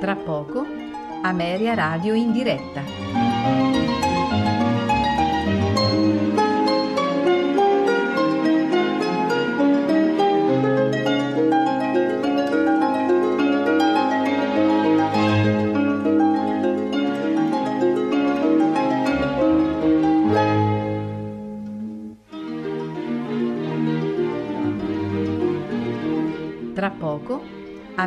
Tra poco, Ameria Radio in diretta.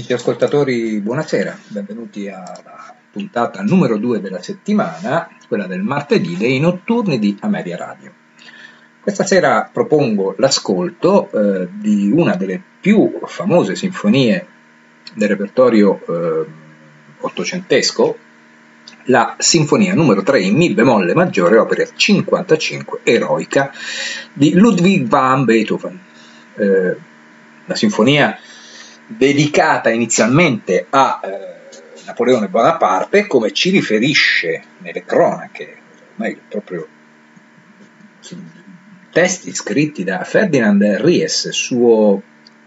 Amici ascoltatori, buonasera, benvenuti alla puntata numero 2 della settimana, quella del martedì dei notturni di Ameria Radio. Questa sera propongo l'ascolto eh, di una delle più famose sinfonie del repertorio eh, ottocentesco, la sinfonia numero 3 in Mi bemolle maggiore, opera 55, eroica, di Ludwig van Beethoven. Eh, la sinfonia dedicata inizialmente a eh, Napoleone Bonaparte, come ci riferisce nelle cronache, ormai proprio testi scritti da Ferdinand Ries, suo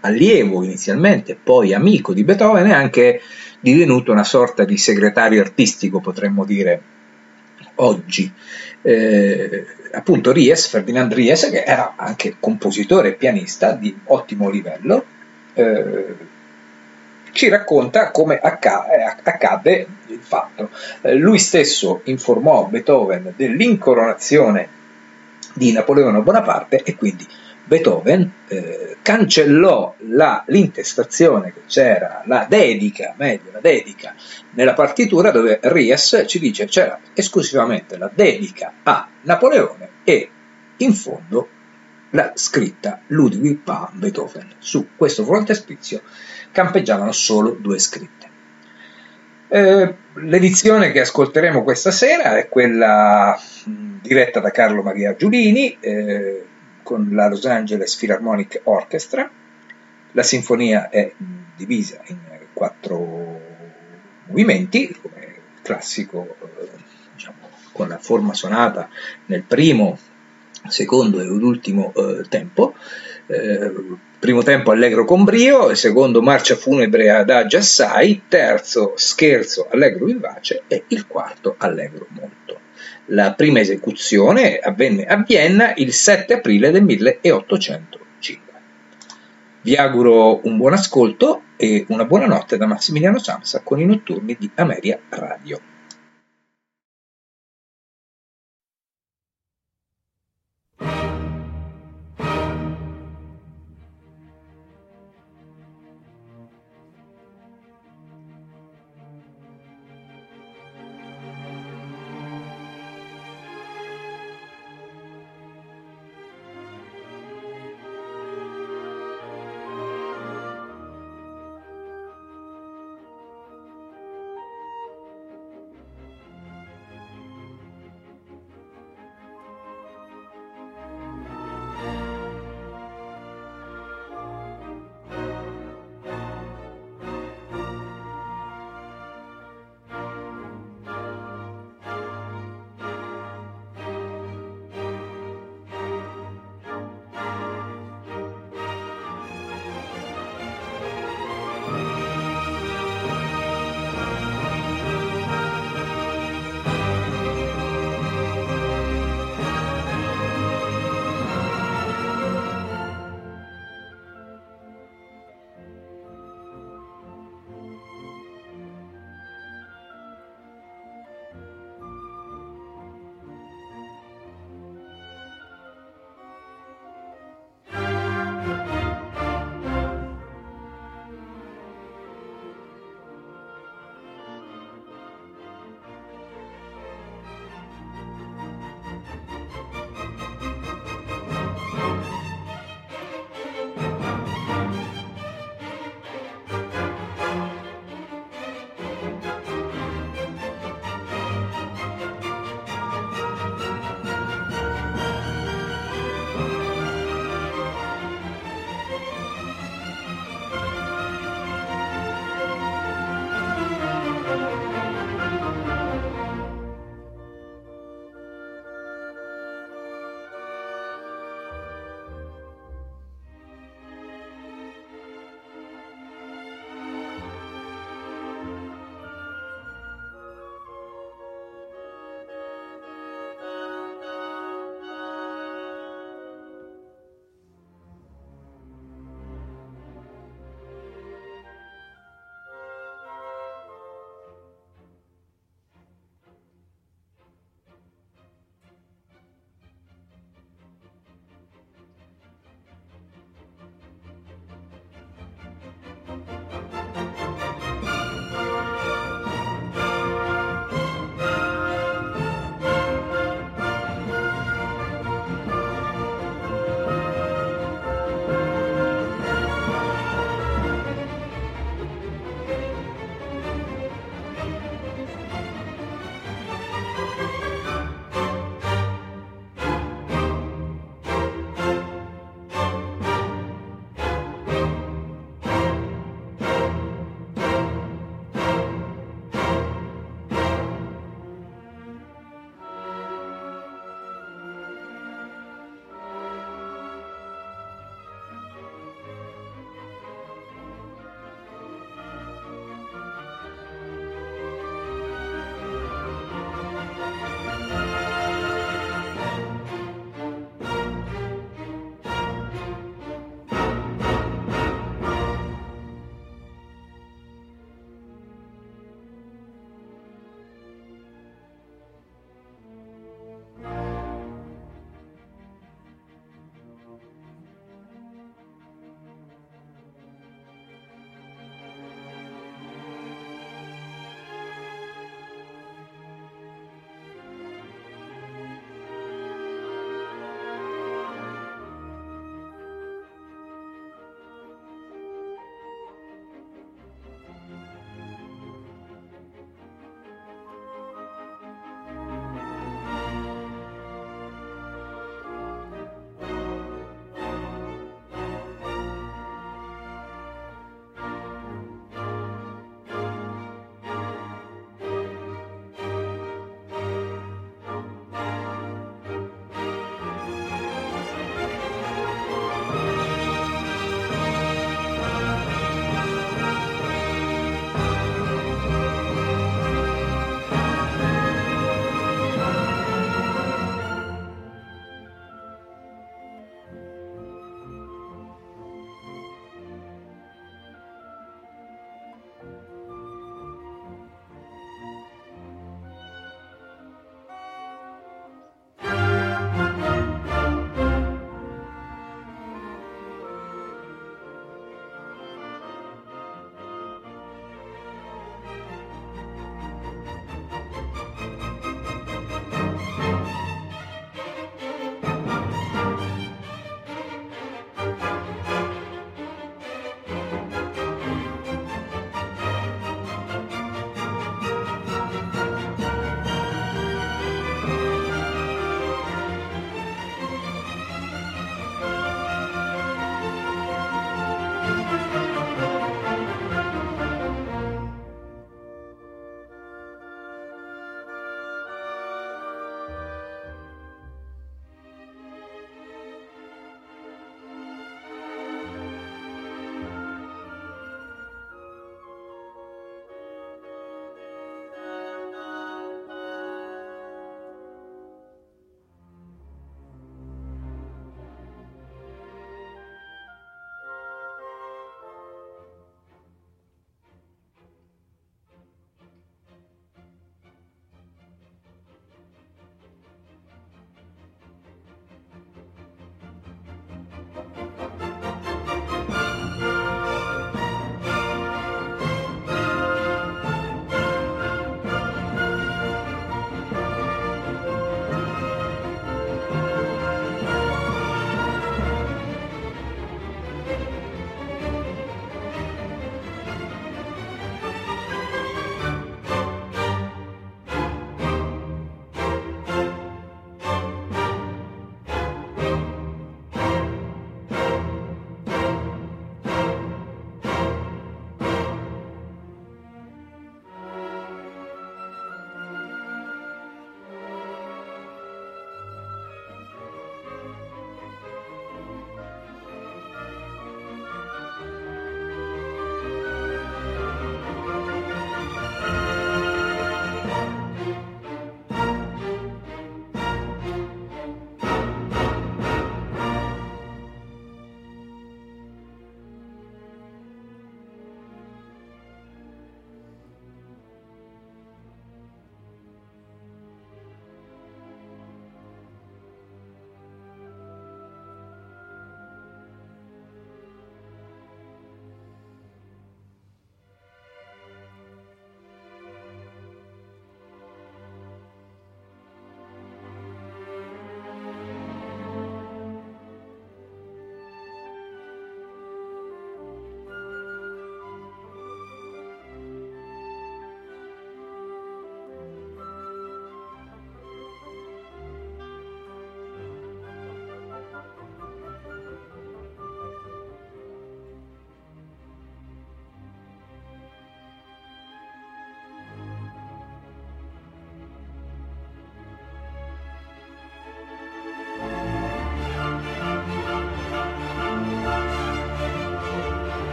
allievo inizialmente, poi amico di Beethoven, e anche divenuto una sorta di segretario artistico, potremmo dire oggi. Eh, appunto Ries, Ferdinand Ries, che era anche compositore e pianista di ottimo livello, eh, ci racconta come acca- accadde il fatto. Eh, lui stesso informò Beethoven dell'incoronazione di Napoleone Bonaparte e quindi Beethoven eh, cancellò la, l'intestazione che c'era, la dedica, meglio la dedica, nella partitura dove Ries ci dice c'era esclusivamente la dedica a Napoleone e in fondo la scritta Ludwig van Beethoven. Su questo frontespizio campeggiavano solo due scritte. Eh, l'edizione che ascolteremo questa sera è quella diretta da Carlo Maria Giulini eh, con la Los Angeles Philharmonic Orchestra. La sinfonia è divisa in quattro movimenti, come classico, eh, diciamo, con la forma sonata nel primo, secondo e ultimo eh, tempo. Eh, primo tempo allegro con brio, secondo marcia funebre adagio assai, terzo scherzo allegro vivace e il quarto allegro molto. La prima esecuzione avvenne a Vienna il 7 aprile del 1805. Vi auguro un buon ascolto e una buona notte da Massimiliano Samsa con i notturni di Ameria Radio.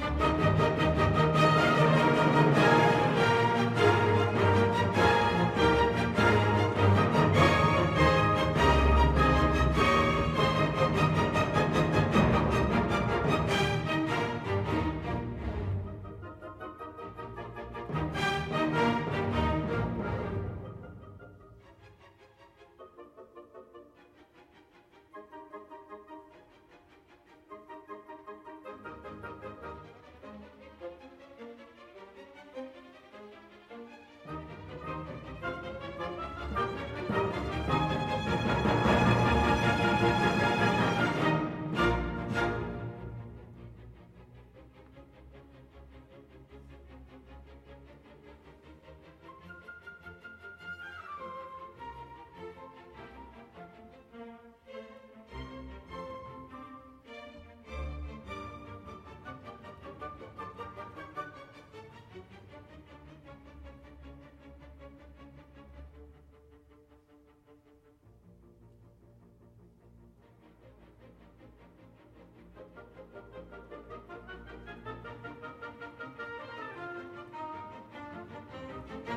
Música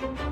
Música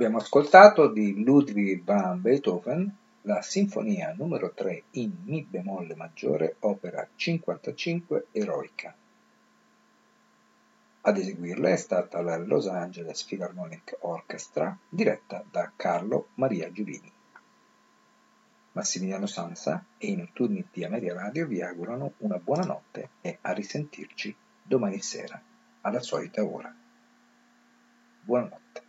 Abbiamo ascoltato di Ludwig van Beethoven la Sinfonia numero 3 in Mi bemolle maggiore, opera 55 eroica. Ad eseguirla è stata la Los Angeles Philharmonic Orchestra, diretta da Carlo Maria Giulini. Massimiliano Sansa e i notturni di Ameria Radio vi augurano una buona notte e a risentirci domani sera alla solita ora. Buonanotte.